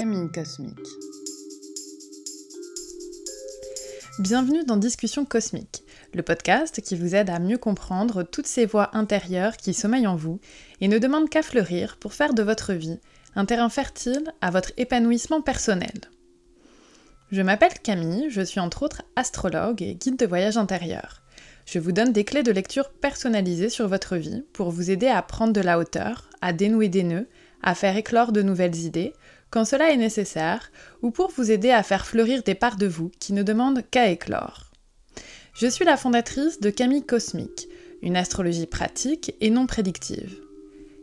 Camille Cosmique. Bienvenue dans Discussion Cosmique, le podcast qui vous aide à mieux comprendre toutes ces voix intérieures qui sommeillent en vous et ne demandent qu'à fleurir pour faire de votre vie un terrain fertile à votre épanouissement personnel. Je m'appelle Camille, je suis entre autres astrologue et guide de voyage intérieur. Je vous donne des clés de lecture personnalisées sur votre vie pour vous aider à prendre de la hauteur, à dénouer des nœuds, à faire éclore de nouvelles idées, quand cela est nécessaire, ou pour vous aider à faire fleurir des parts de vous qui ne demandent qu'à éclore. Je suis la fondatrice de Camille Cosmique, une astrologie pratique et non prédictive.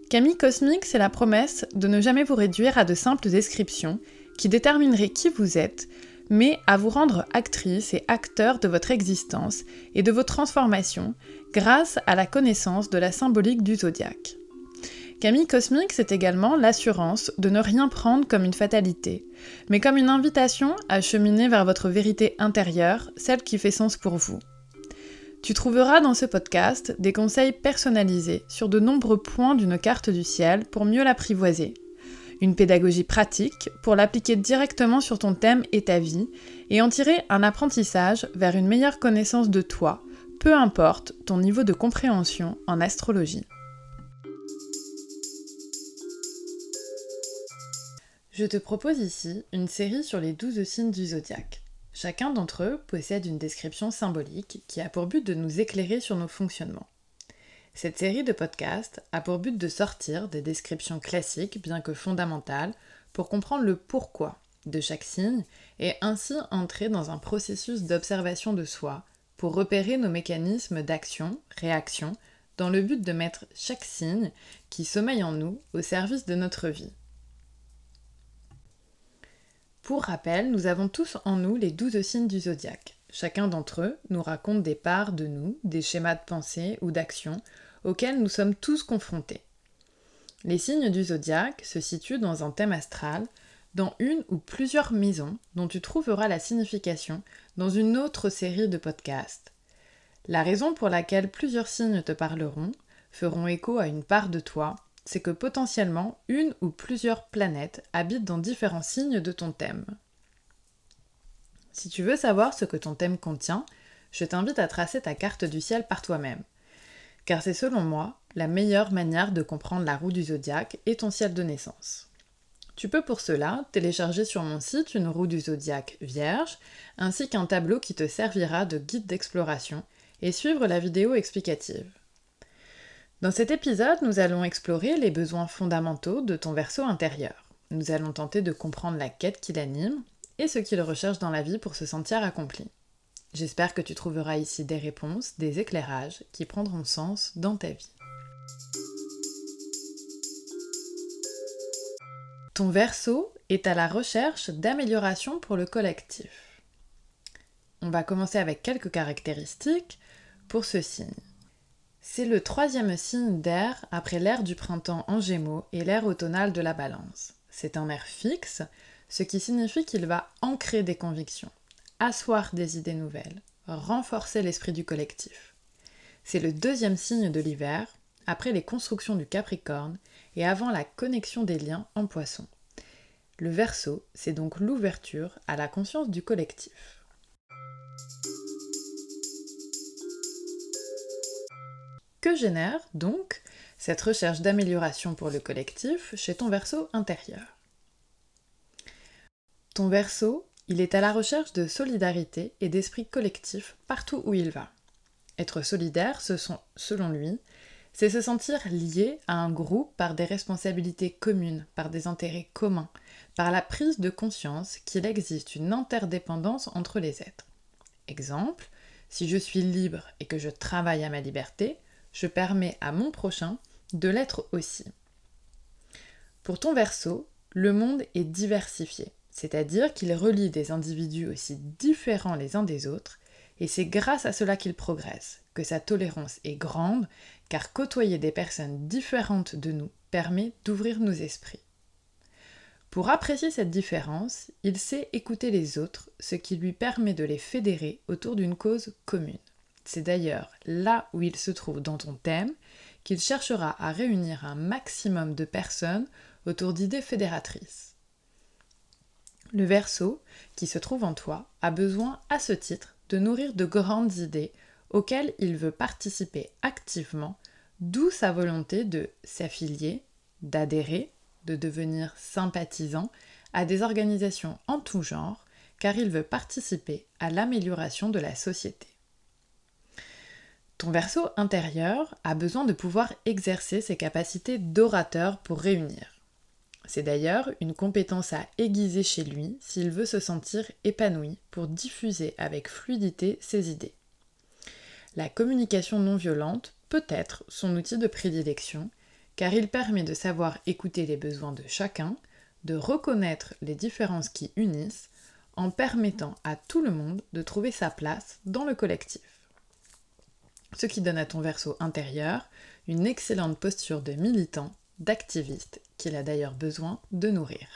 Camille Cosmique, c'est la promesse de ne jamais vous réduire à de simples descriptions qui détermineraient qui vous êtes, mais à vous rendre actrice et acteur de votre existence et de vos transformations grâce à la connaissance de la symbolique du zodiaque. Camille Cosmique, c'est également l'assurance de ne rien prendre comme une fatalité, mais comme une invitation à cheminer vers votre vérité intérieure, celle qui fait sens pour vous. Tu trouveras dans ce podcast des conseils personnalisés sur de nombreux points d'une carte du ciel pour mieux l'apprivoiser. Une pédagogie pratique pour l'appliquer directement sur ton thème et ta vie et en tirer un apprentissage vers une meilleure connaissance de toi, peu importe ton niveau de compréhension en astrologie. Je te propose ici une série sur les 12 signes du zodiaque. Chacun d'entre eux possède une description symbolique qui a pour but de nous éclairer sur nos fonctionnements. Cette série de podcasts a pour but de sortir des descriptions classiques, bien que fondamentales, pour comprendre le pourquoi de chaque signe et ainsi entrer dans un processus d'observation de soi pour repérer nos mécanismes d'action, réaction, dans le but de mettre chaque signe qui sommeille en nous au service de notre vie. Pour rappel, nous avons tous en nous les douze signes du zodiaque. Chacun d'entre eux nous raconte des parts de nous, des schémas de pensée ou d'action auxquels nous sommes tous confrontés. Les signes du zodiaque se situent dans un thème astral, dans une ou plusieurs maisons dont tu trouveras la signification dans une autre série de podcasts. La raison pour laquelle plusieurs signes te parleront, feront écho à une part de toi, c'est que potentiellement une ou plusieurs planètes habitent dans différents signes de ton thème. Si tu veux savoir ce que ton thème contient, je t'invite à tracer ta carte du ciel par toi-même. Car c'est selon moi la meilleure manière de comprendre la roue du zodiaque et ton ciel de naissance. Tu peux pour cela télécharger sur mon site une roue du zodiaque vierge, ainsi qu'un tableau qui te servira de guide d'exploration, et suivre la vidéo explicative. Dans cet épisode, nous allons explorer les besoins fondamentaux de ton verso intérieur. Nous allons tenter de comprendre la quête qui l'anime et ce qu'il recherche dans la vie pour se sentir accompli. J'espère que tu trouveras ici des réponses, des éclairages qui prendront sens dans ta vie. Ton verso est à la recherche d'amélioration pour le collectif. On va commencer avec quelques caractéristiques pour ce signe. C'est le troisième signe d'air après l'ère du printemps en gémeaux et l'ère automnale de la balance. C'est un air fixe, ce qui signifie qu'il va ancrer des convictions, asseoir des idées nouvelles, renforcer l'esprit du collectif. C'est le deuxième signe de l'hiver, après les constructions du Capricorne et avant la connexion des liens en poisson. Le Verseau, c'est donc l'ouverture à la conscience du collectif. Que génère donc cette recherche d'amélioration pour le collectif chez ton verso intérieur Ton verso, il est à la recherche de solidarité et d'esprit collectif partout où il va. Être solidaire, selon lui, c'est se sentir lié à un groupe par des responsabilités communes, par des intérêts communs, par la prise de conscience qu'il existe une interdépendance entre les êtres. Exemple, si je suis libre et que je travaille à ma liberté, je permets à mon prochain de l'être aussi. Pour ton verso, le monde est diversifié, c'est-à-dire qu'il relie des individus aussi différents les uns des autres, et c'est grâce à cela qu'il progresse, que sa tolérance est grande, car côtoyer des personnes différentes de nous permet d'ouvrir nos esprits. Pour apprécier cette différence, il sait écouter les autres, ce qui lui permet de les fédérer autour d'une cause commune. C'est d'ailleurs là où il se trouve dans ton thème qu'il cherchera à réunir un maximum de personnes autour d'idées fédératrices. Le verso, qui se trouve en toi, a besoin à ce titre de nourrir de grandes idées auxquelles il veut participer activement, d'où sa volonté de s'affilier, d'adhérer, de devenir sympathisant à des organisations en tout genre, car il veut participer à l'amélioration de la société. Ton verso intérieur a besoin de pouvoir exercer ses capacités d'orateur pour réunir. C'est d'ailleurs une compétence à aiguiser chez lui s'il veut se sentir épanoui pour diffuser avec fluidité ses idées. La communication non violente peut être son outil de prédilection car il permet de savoir écouter les besoins de chacun, de reconnaître les différences qui unissent, en permettant à tout le monde de trouver sa place dans le collectif. Ce qui donne à ton verso intérieur une excellente posture de militant d'activiste qu'il a d'ailleurs besoin de nourrir.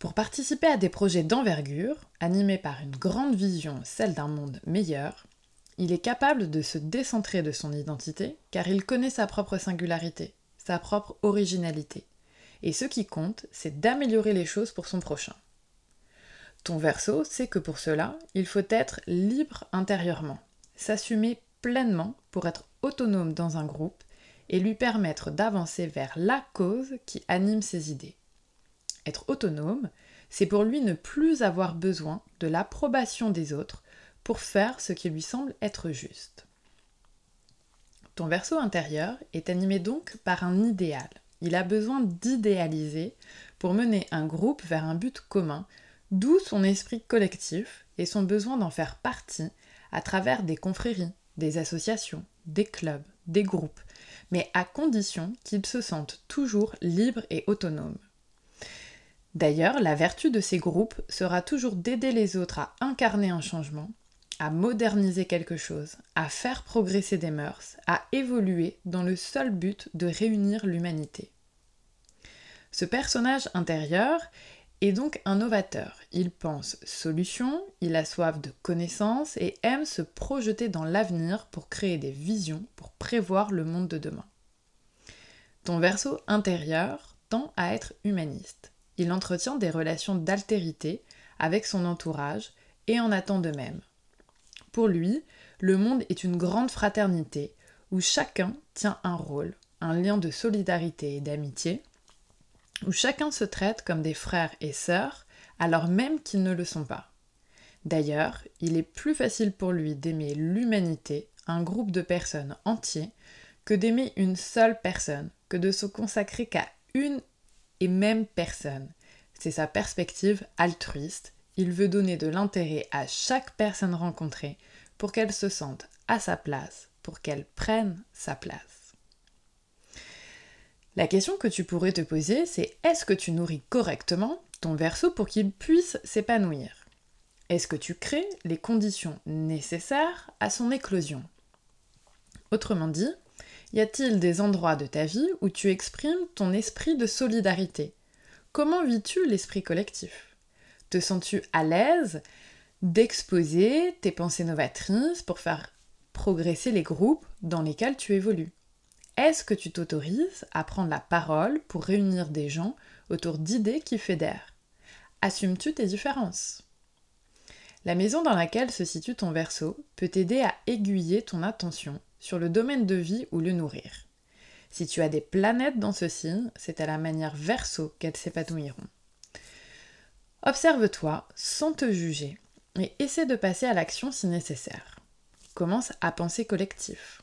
Pour participer à des projets d'envergure, animés par une grande vision, celle d'un monde meilleur, il est capable de se décentrer de son identité car il connaît sa propre singularité, sa propre originalité. Et ce qui compte, c'est d'améliorer les choses pour son prochain. Ton verso sait que pour cela, il faut être libre intérieurement, s'assumer pleinement pour être autonome dans un groupe et lui permettre d'avancer vers la cause qui anime ses idées. Être autonome, c'est pour lui ne plus avoir besoin de l'approbation des autres pour faire ce qui lui semble être juste. Ton verso intérieur est animé donc par un idéal. Il a besoin d'idéaliser pour mener un groupe vers un but commun, d'où son esprit collectif et son besoin d'en faire partie à travers des confréries, des associations, des clubs, des groupes, mais à condition qu'ils se sentent toujours libres et autonomes. D'ailleurs, la vertu de ces groupes sera toujours d'aider les autres à incarner un changement, à moderniser quelque chose, à faire progresser des mœurs, à évoluer dans le seul but de réunir l'humanité. Ce personnage intérieur est donc un novateur. Il pense solution, il a soif de connaissances et aime se projeter dans l'avenir pour créer des visions, pour prévoir le monde de demain. Ton verso intérieur tend à être humaniste. Il entretient des relations d'altérité avec son entourage et en attend de même. Pour lui, le monde est une grande fraternité où chacun tient un rôle, un lien de solidarité et d'amitié, où chacun se traite comme des frères et sœurs, alors même qu'ils ne le sont pas. D'ailleurs, il est plus facile pour lui d'aimer l'humanité, un groupe de personnes entiers, que d'aimer une seule personne, que de se consacrer qu'à une et même personne. C'est sa perspective altruiste. Il veut donner de l'intérêt à chaque personne rencontrée pour qu'elle se sente à sa place, pour qu'elle prenne sa place. La question que tu pourrais te poser, c'est est-ce que tu nourris correctement ton verso pour qu'il puisse s'épanouir? Est-ce que tu crées les conditions nécessaires à son éclosion? Autrement dit, y a-t-il des endroits de ta vie où tu exprimes ton esprit de solidarité? Comment vis-tu l'esprit collectif? Te sens-tu à l'aise d'exposer tes pensées novatrices pour faire progresser les groupes dans lesquels tu évolues? Est-ce que tu t'autorises à prendre la parole pour réunir des gens autour d'idées qui fédèrent? Assumes-tu tes différences? La maison dans laquelle se situe ton verso peut t'aider à aiguiller ton attention sur le domaine de vie ou le nourrir. Si tu as des planètes dans ce signe, c'est à la manière verso qu'elles s'épanouiront. Observe-toi sans te juger et essaie de passer à l'action si nécessaire. Commence à penser collectif.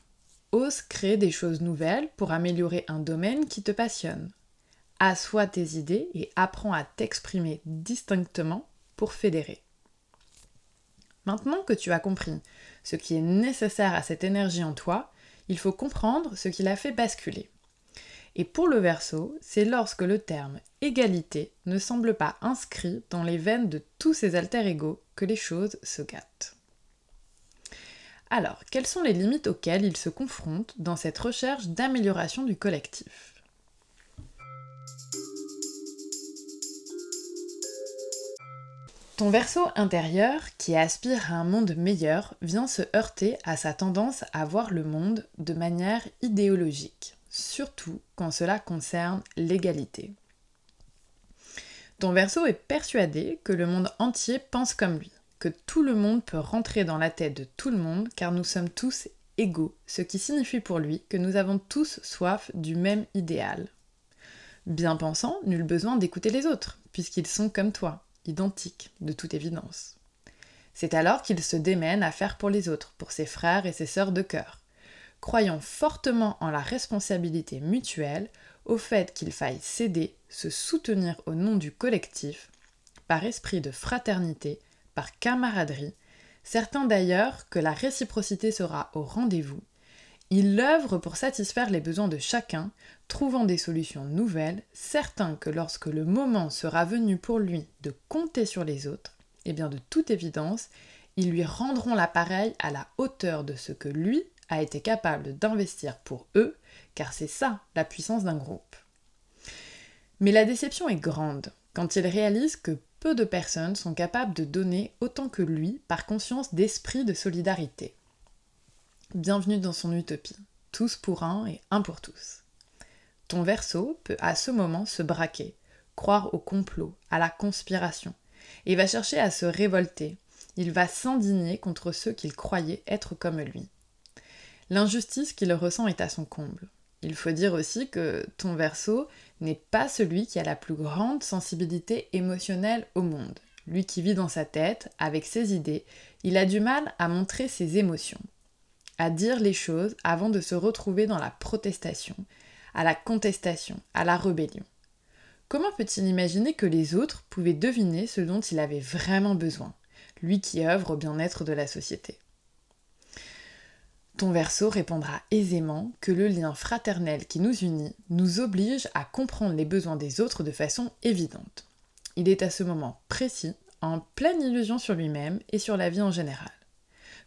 Ose créer des choses nouvelles pour améliorer un domaine qui te passionne. Assois tes idées et apprends à t'exprimer distinctement pour fédérer. Maintenant que tu as compris ce qui est nécessaire à cette énergie en toi, il faut comprendre ce qui l'a fait basculer. Et pour le verso, c'est lorsque le terme égalité ne semble pas inscrit dans les veines de tous ces alter égaux que les choses se gâtent. Alors, quelles sont les limites auxquelles il se confronte dans cette recherche d'amélioration du collectif? Ton verso intérieur, qui aspire à un monde meilleur, vient se heurter à sa tendance à voir le monde de manière idéologique, surtout quand cela concerne l'égalité. Ton verso est persuadé que le monde entier pense comme lui, tout le monde peut rentrer dans la tête de tout le monde car nous sommes tous égaux, ce qui signifie pour lui que nous avons tous soif du même idéal. Bien pensant, nul besoin d'écouter les autres, puisqu'ils sont comme toi, identiques, de toute évidence. C'est alors qu'il se démène à faire pour les autres, pour ses frères et ses sœurs de cœur, croyant fortement en la responsabilité mutuelle, au fait qu'il faille s'aider, se soutenir au nom du collectif, par esprit de fraternité, par camaraderie, certains d'ailleurs que la réciprocité sera au rendez-vous, il l'œuvre pour satisfaire les besoins de chacun, trouvant des solutions nouvelles, certain que lorsque le moment sera venu pour lui de compter sur les autres, et eh bien de toute évidence, ils lui rendront l'appareil à la hauteur de ce que lui a été capable d'investir pour eux, car c'est ça la puissance d'un groupe. Mais la déception est grande quand il réalise que peu de personnes sont capables de donner autant que lui par conscience d'esprit de solidarité. Bienvenue dans son utopie, tous pour un et un pour tous. Ton verso peut à ce moment se braquer, croire au complot, à la conspiration, et va chercher à se révolter. Il va s'indigner contre ceux qu'il croyait être comme lui. L'injustice qu'il ressent est à son comble. Il faut dire aussi que ton verso n'est pas celui qui a la plus grande sensibilité émotionnelle au monde. Lui qui vit dans sa tête, avec ses idées, il a du mal à montrer ses émotions, à dire les choses avant de se retrouver dans la protestation, à la contestation, à la rébellion. Comment peut-il imaginer que les autres pouvaient deviner ce dont il avait vraiment besoin, lui qui œuvre au bien-être de la société Ton verso répondra aisément que le lien fraternel qui nous unit nous oblige à comprendre les besoins des autres de façon évidente. Il est à ce moment précis en pleine illusion sur lui-même et sur la vie en général.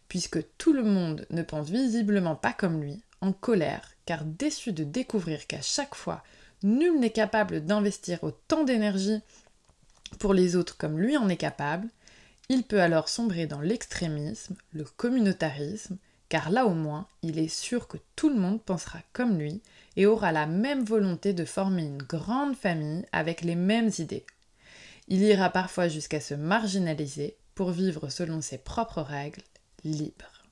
Puisque tout le monde ne pense visiblement pas comme lui, en colère, car déçu de découvrir qu'à chaque fois nul n'est capable d'investir autant d'énergie pour les autres comme lui en est capable, il peut alors sombrer dans l'extrémisme, le communautarisme, car là au moins il est sûr que tout le monde pensera comme lui et aura la même volonté de former une grande famille avec les mêmes idées. Il ira parfois jusqu'à se marginaliser pour vivre selon ses propres règles, libre.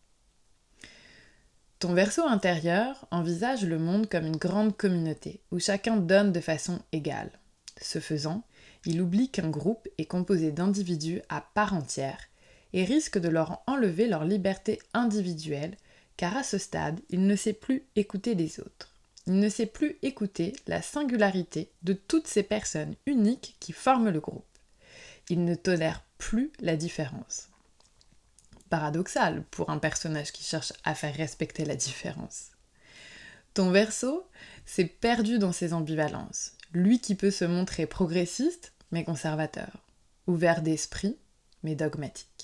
Ton verso intérieur envisage le monde comme une grande communauté où chacun donne de façon égale. Ce faisant, il oublie qu'un groupe est composé d'individus à part entière et risque de leur enlever leur liberté individuelle car à ce stade, il ne sait plus écouter les autres. Il ne sait plus écouter la singularité de toutes ces personnes uniques qui forment le groupe. Il ne tolère plus la différence paradoxal pour un personnage qui cherche à faire respecter la différence. Ton verso s'est perdu dans ses ambivalences, lui qui peut se montrer progressiste mais conservateur, ouvert d'esprit mais dogmatique,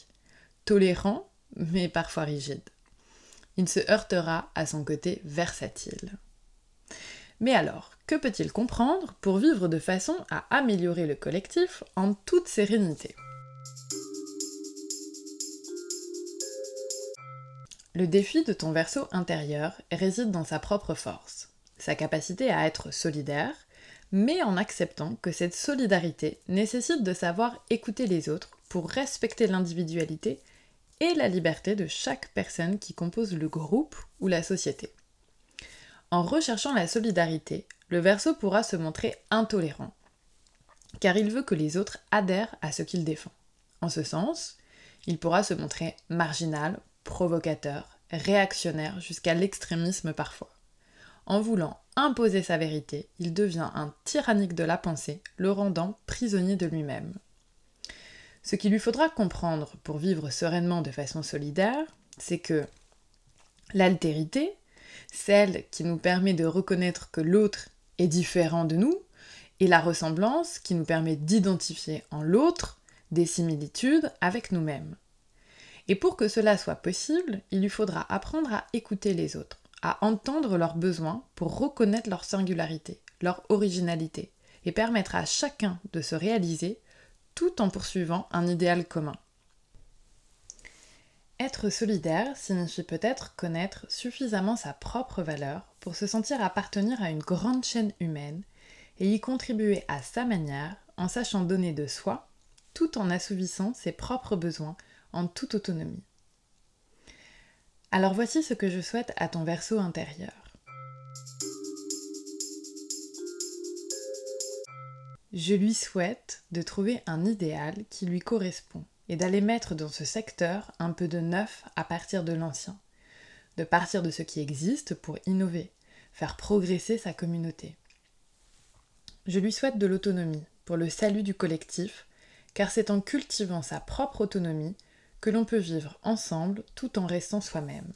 tolérant mais parfois rigide. Il se heurtera à son côté versatile. Mais alors, que peut-il comprendre pour vivre de façon à améliorer le collectif en toute sérénité? Le défi de ton verso intérieur réside dans sa propre force, sa capacité à être solidaire, mais en acceptant que cette solidarité nécessite de savoir écouter les autres pour respecter l'individualité et la liberté de chaque personne qui compose le groupe ou la société. En recherchant la solidarité, le verso pourra se montrer intolérant, car il veut que les autres adhèrent à ce qu'il défend. En ce sens, il pourra se montrer marginal provocateur, réactionnaire jusqu'à l'extrémisme parfois. En voulant imposer sa vérité, il devient un tyrannique de la pensée, le rendant prisonnier de lui-même. Ce qu'il lui faudra comprendre pour vivre sereinement de façon solidaire, c'est que l'altérité, celle qui nous permet de reconnaître que l'autre est différent de nous, et la ressemblance qui nous permet d'identifier en l'autre des similitudes avec nous-mêmes. Et pour que cela soit possible, il lui faudra apprendre à écouter les autres, à entendre leurs besoins pour reconnaître leur singularité, leur originalité, et permettre à chacun de se réaliser tout en poursuivant un idéal commun. Être solidaire signifie peut-être connaître suffisamment sa propre valeur pour se sentir appartenir à une grande chaîne humaine et y contribuer à sa manière en sachant donner de soi, tout en assouvissant ses propres besoins en toute autonomie. Alors voici ce que je souhaite à ton verso intérieur. Je lui souhaite de trouver un idéal qui lui correspond et d'aller mettre dans ce secteur un peu de neuf à partir de l'ancien, de partir de ce qui existe pour innover, faire progresser sa communauté. Je lui souhaite de l'autonomie pour le salut du collectif, car c'est en cultivant sa propre autonomie que l'on peut vivre ensemble tout en restant soi-même.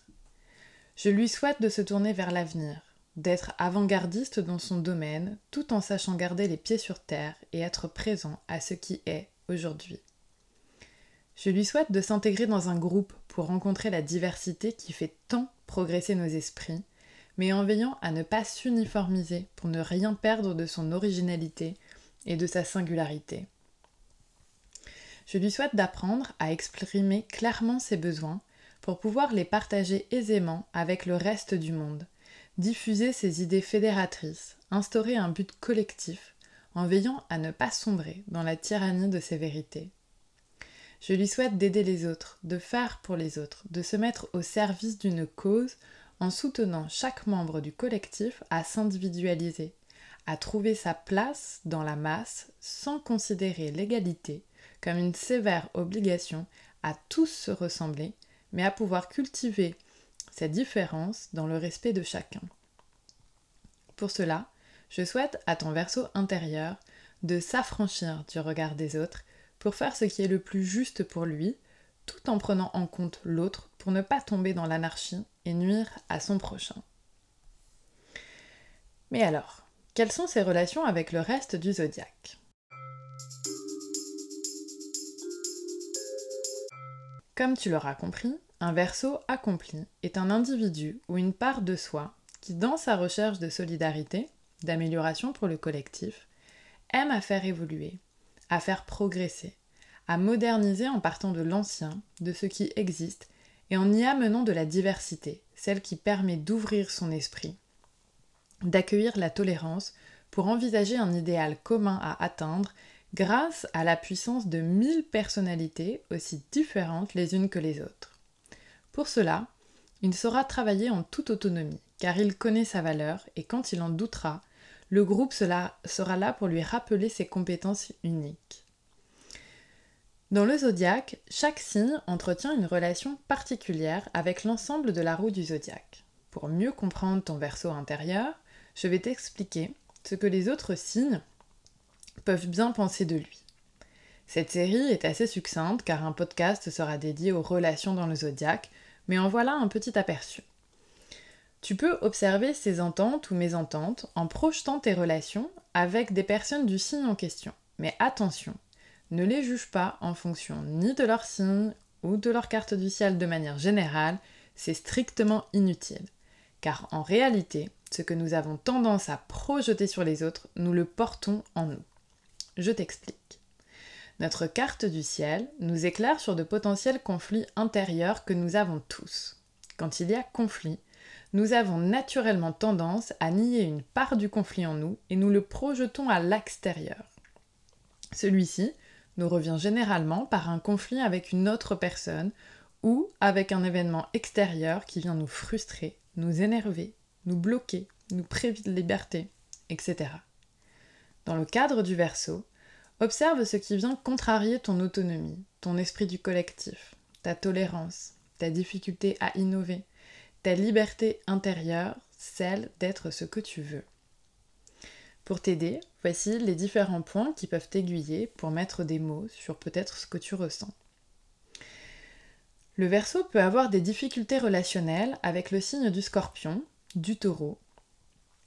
Je lui souhaite de se tourner vers l'avenir, d'être avant-gardiste dans son domaine tout en sachant garder les pieds sur terre et être présent à ce qui est aujourd'hui. Je lui souhaite de s'intégrer dans un groupe pour rencontrer la diversité qui fait tant progresser nos esprits, mais en veillant à ne pas s'uniformiser pour ne rien perdre de son originalité et de sa singularité. Je lui souhaite d'apprendre à exprimer clairement ses besoins pour pouvoir les partager aisément avec le reste du monde, diffuser ses idées fédératrices, instaurer un but collectif, en veillant à ne pas sombrer dans la tyrannie de ses vérités. Je lui souhaite d'aider les autres, de faire pour les autres, de se mettre au service d'une cause en soutenant chaque membre du collectif à s'individualiser, à trouver sa place dans la masse sans considérer l'égalité comme une sévère obligation à tous se ressembler, mais à pouvoir cultiver cette différence dans le respect de chacun. Pour cela, je souhaite à ton verso intérieur de s'affranchir du regard des autres pour faire ce qui est le plus juste pour lui, tout en prenant en compte l'autre pour ne pas tomber dans l'anarchie et nuire à son prochain. Mais alors, quelles sont ses relations avec le reste du zodiaque? Comme tu l'auras compris, un verso accompli est un individu ou une part de soi qui, dans sa recherche de solidarité, d'amélioration pour le collectif, aime à faire évoluer, à faire progresser, à moderniser en partant de l'ancien, de ce qui existe, et en y amenant de la diversité, celle qui permet d'ouvrir son esprit, d'accueillir la tolérance pour envisager un idéal commun à atteindre grâce à la puissance de mille personnalités aussi différentes les unes que les autres. Pour cela, il saura travailler en toute autonomie, car il connaît sa valeur et quand il en doutera, le groupe sera là pour lui rappeler ses compétences uniques. Dans le zodiaque, chaque signe entretient une relation particulière avec l'ensemble de la roue du zodiaque. Pour mieux comprendre ton verso intérieur, je vais t'expliquer ce que les autres signes peuvent bien penser de lui. Cette série est assez succincte car un podcast sera dédié aux relations dans le zodiaque, mais en voilà un petit aperçu. Tu peux observer ces ententes ou mésententes en projetant tes relations avec des personnes du signe en question. Mais attention, ne les juge pas en fonction ni de leur signe ou de leur carte du ciel de manière générale, c'est strictement inutile. Car en réalité, ce que nous avons tendance à projeter sur les autres, nous le portons en nous. Je t'explique. Notre carte du ciel nous éclaire sur de potentiels conflits intérieurs que nous avons tous. Quand il y a conflit, nous avons naturellement tendance à nier une part du conflit en nous et nous le projetons à l'extérieur. Celui-ci nous revient généralement par un conflit avec une autre personne ou avec un événement extérieur qui vient nous frustrer, nous énerver, nous bloquer, nous priver de liberté, etc. Dans le cadre du verso, observe ce qui vient contrarier ton autonomie, ton esprit du collectif, ta tolérance, ta difficulté à innover, ta liberté intérieure, celle d'être ce que tu veux. Pour t'aider, voici les différents points qui peuvent t'aiguiller pour mettre des mots sur peut-être ce que tu ressens. Le Verseau peut avoir des difficultés relationnelles avec le signe du Scorpion, du Taureau,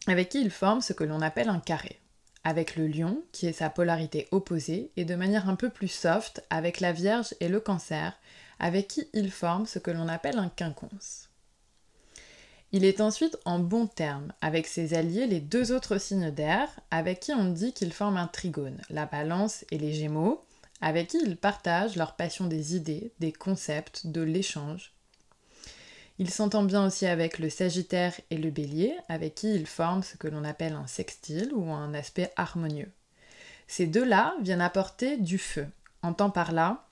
avec qui il forme ce que l'on appelle un carré, avec le Lion, qui est sa polarité opposée, et de manière un peu plus soft avec la Vierge et le Cancer, avec qui il forme ce que l'on appelle un quinconce. Il est ensuite en bon terme avec ses alliés les deux autres signes d'air, avec qui on dit qu'ils forment un trigone, la balance et les gémeaux, avec qui ils partagent leur passion des idées, des concepts, de l'échange. Il s'entend bien aussi avec le Sagittaire et le Bélier, avec qui il forme ce que l'on appelle un sextile ou un aspect harmonieux. Ces deux-là viennent apporter du feu. Entend par là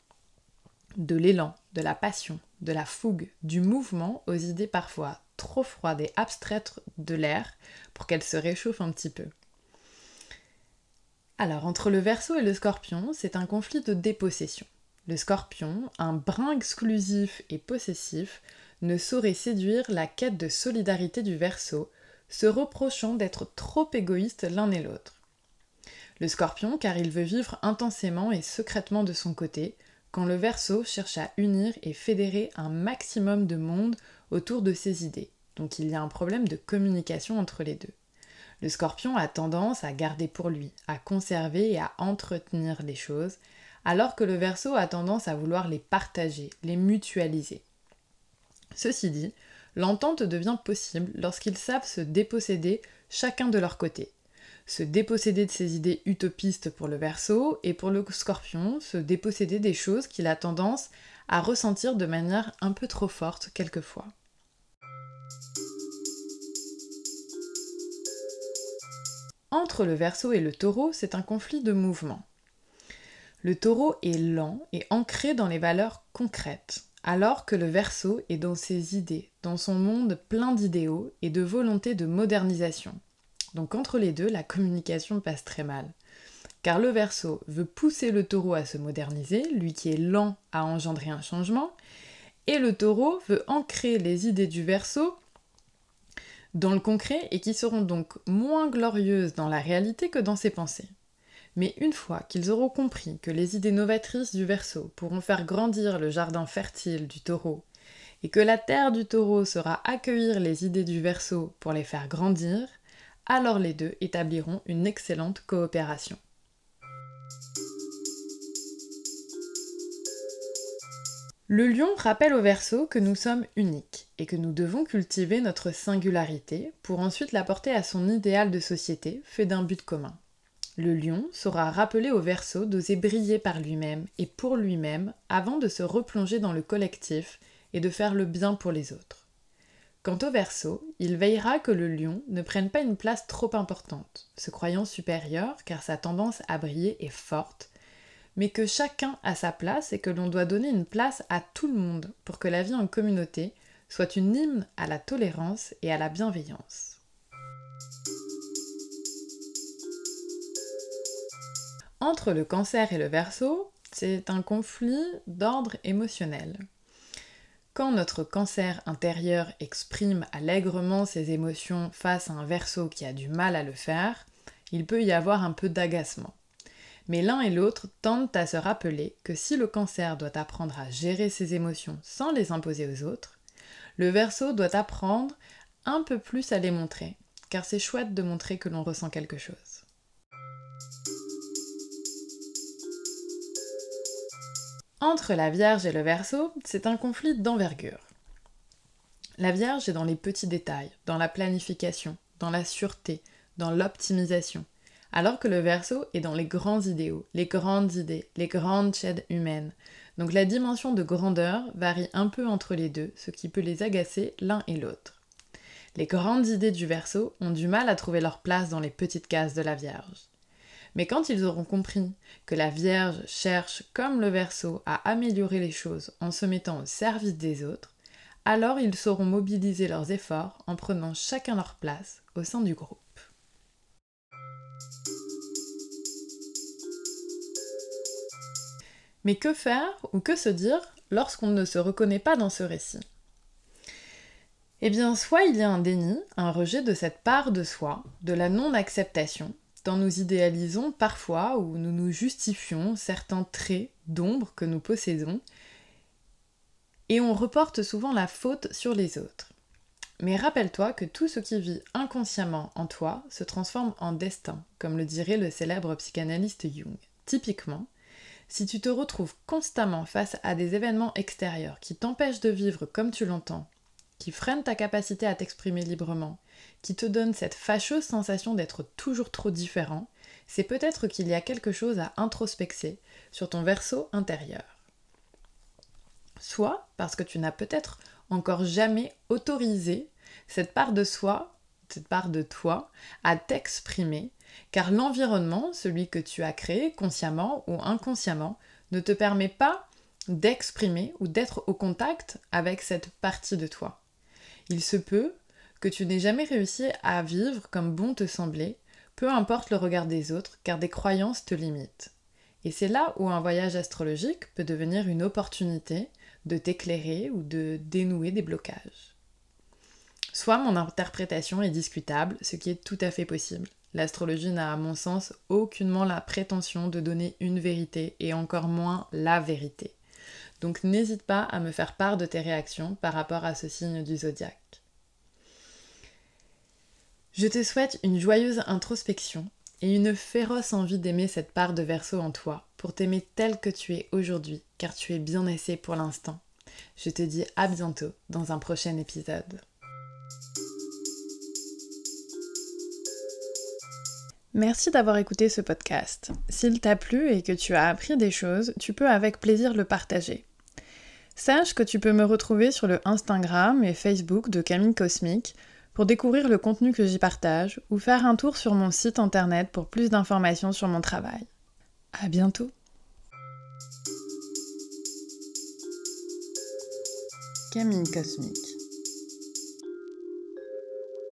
de l'élan, de la passion, de la fougue, du mouvement aux idées parfois trop froides et abstraites de l'air pour qu'elles se réchauffent un petit peu. Alors, entre le verso et le scorpion, c'est un conflit de dépossession. Le scorpion, un brin exclusif et possessif, ne saurait séduire la quête de solidarité du verso, se reprochant d'être trop égoïste l'un et l'autre. Le scorpion, car il veut vivre intensément et secrètement de son côté, quand le verso cherche à unir et fédérer un maximum de monde autour de ses idées. Donc il y a un problème de communication entre les deux. Le scorpion a tendance à garder pour lui, à conserver et à entretenir les choses, alors que le verso a tendance à vouloir les partager, les mutualiser. Ceci dit, l'entente devient possible lorsqu'ils savent se déposséder chacun de leur côté. Se déposséder de ses idées utopistes pour le verso et pour le scorpion, se déposséder des choses qu'il a tendance à ressentir de manière un peu trop forte quelquefois. Entre le verso et le taureau, c'est un conflit de mouvement. Le taureau est lent et ancré dans les valeurs concrètes, alors que le verso est dans ses idées, dans son monde plein d'idéaux et de volonté de modernisation. Donc entre les deux, la communication passe très mal. Car le verso veut pousser le taureau à se moderniser, lui qui est lent à engendrer un changement, et le taureau veut ancrer les idées du verso dans le concret et qui seront donc moins glorieuses dans la réalité que dans ses pensées. Mais une fois qu'ils auront compris que les idées novatrices du Verseau pourront faire grandir le jardin fertile du taureau, et que la terre du taureau sera accueillir les idées du Verseau pour les faire grandir, alors les deux établiront une excellente coopération. Le lion rappelle au Verseau que nous sommes uniques et que nous devons cultiver notre singularité pour ensuite la porter à son idéal de société fait d'un but commun. Le lion saura rappeler au verso d'oser briller par lui-même et pour lui-même avant de se replonger dans le collectif et de faire le bien pour les autres. Quant au verso, il veillera que le lion ne prenne pas une place trop importante, se croyant supérieur car sa tendance à briller est forte, mais que chacun a sa place et que l'on doit donner une place à tout le monde pour que la vie en communauté soit une hymne à la tolérance et à la bienveillance. Entre le cancer et le verso, c'est un conflit d'ordre émotionnel. Quand notre cancer intérieur exprime allègrement ses émotions face à un verso qui a du mal à le faire, il peut y avoir un peu d'agacement. Mais l'un et l'autre tentent à se rappeler que si le cancer doit apprendre à gérer ses émotions sans les imposer aux autres, le verso doit apprendre un peu plus à les montrer, car c'est chouette de montrer que l'on ressent quelque chose. Entre la Vierge et le Verseau, c'est un conflit d'envergure. La Vierge est dans les petits détails, dans la planification, dans la sûreté, dans l'optimisation, alors que le Verseau est dans les grands idéaux, les grandes idées, les grandes chaînes humaines. Donc la dimension de grandeur varie un peu entre les deux, ce qui peut les agacer l'un et l'autre. Les grandes idées du Verseau ont du mal à trouver leur place dans les petites cases de la Vierge. Mais quand ils auront compris que la Vierge cherche, comme le Verseau, à améliorer les choses en se mettant au service des autres, alors ils sauront mobiliser leurs efforts en prenant chacun leur place au sein du groupe. Mais que faire ou que se dire lorsqu'on ne se reconnaît pas dans ce récit? Eh bien, soit il y a un déni, un rejet de cette part de soi, de la non-acceptation, tant nous idéalisons parfois ou nous nous justifions certains traits d'ombre que nous possédons, et on reporte souvent la faute sur les autres. Mais rappelle-toi que tout ce qui vit inconsciemment en toi se transforme en destin, comme le dirait le célèbre psychanalyste Jung. Typiquement, si tu te retrouves constamment face à des événements extérieurs qui t'empêchent de vivre comme tu l'entends, qui freinent ta capacité à t'exprimer librement, qui te donne cette fâcheuse sensation d'être toujours trop différent, c'est peut-être qu'il y a quelque chose à introspecter sur ton verso intérieur. Soit parce que tu n'as peut-être encore jamais autorisé cette part de soi, cette part de toi, à t'exprimer, Car l'environnement, celui que tu as créé consciemment ou inconsciemment, ne te permet pas d'exprimer ou d'être au contact avec cette partie de toi. Il se peut que tu n'aies jamais réussi à vivre comme bon te semblait, peu importe le regard des autres, car des croyances te limitent. Et c'est là où un voyage astrologique peut devenir une opportunité de t'éclairer ou de dénouer des blocages. Soit mon interprétation est discutable, ce qui est tout à fait possible. L'astrologie n'a à mon sens aucunement la prétention de donner une vérité et encore moins la vérité. Donc n'hésite pas à me faire part de tes réactions par rapport à ce signe du zodiaque. Je te souhaite une joyeuse introspection et une féroce envie d'aimer cette part de verso en toi pour t'aimer tel que tu es aujourd'hui, car tu es bien assez pour l'instant. Je te dis à bientôt dans un prochain épisode. Merci d'avoir écouté ce podcast. S'il t'a plu et que tu as appris des choses, tu peux avec plaisir le partager. Sache que tu peux me retrouver sur le Instagram et Facebook de Camille Cosmique pour découvrir le contenu que j'y partage ou faire un tour sur mon site internet pour plus d'informations sur mon travail. À bientôt! Camille Cosmique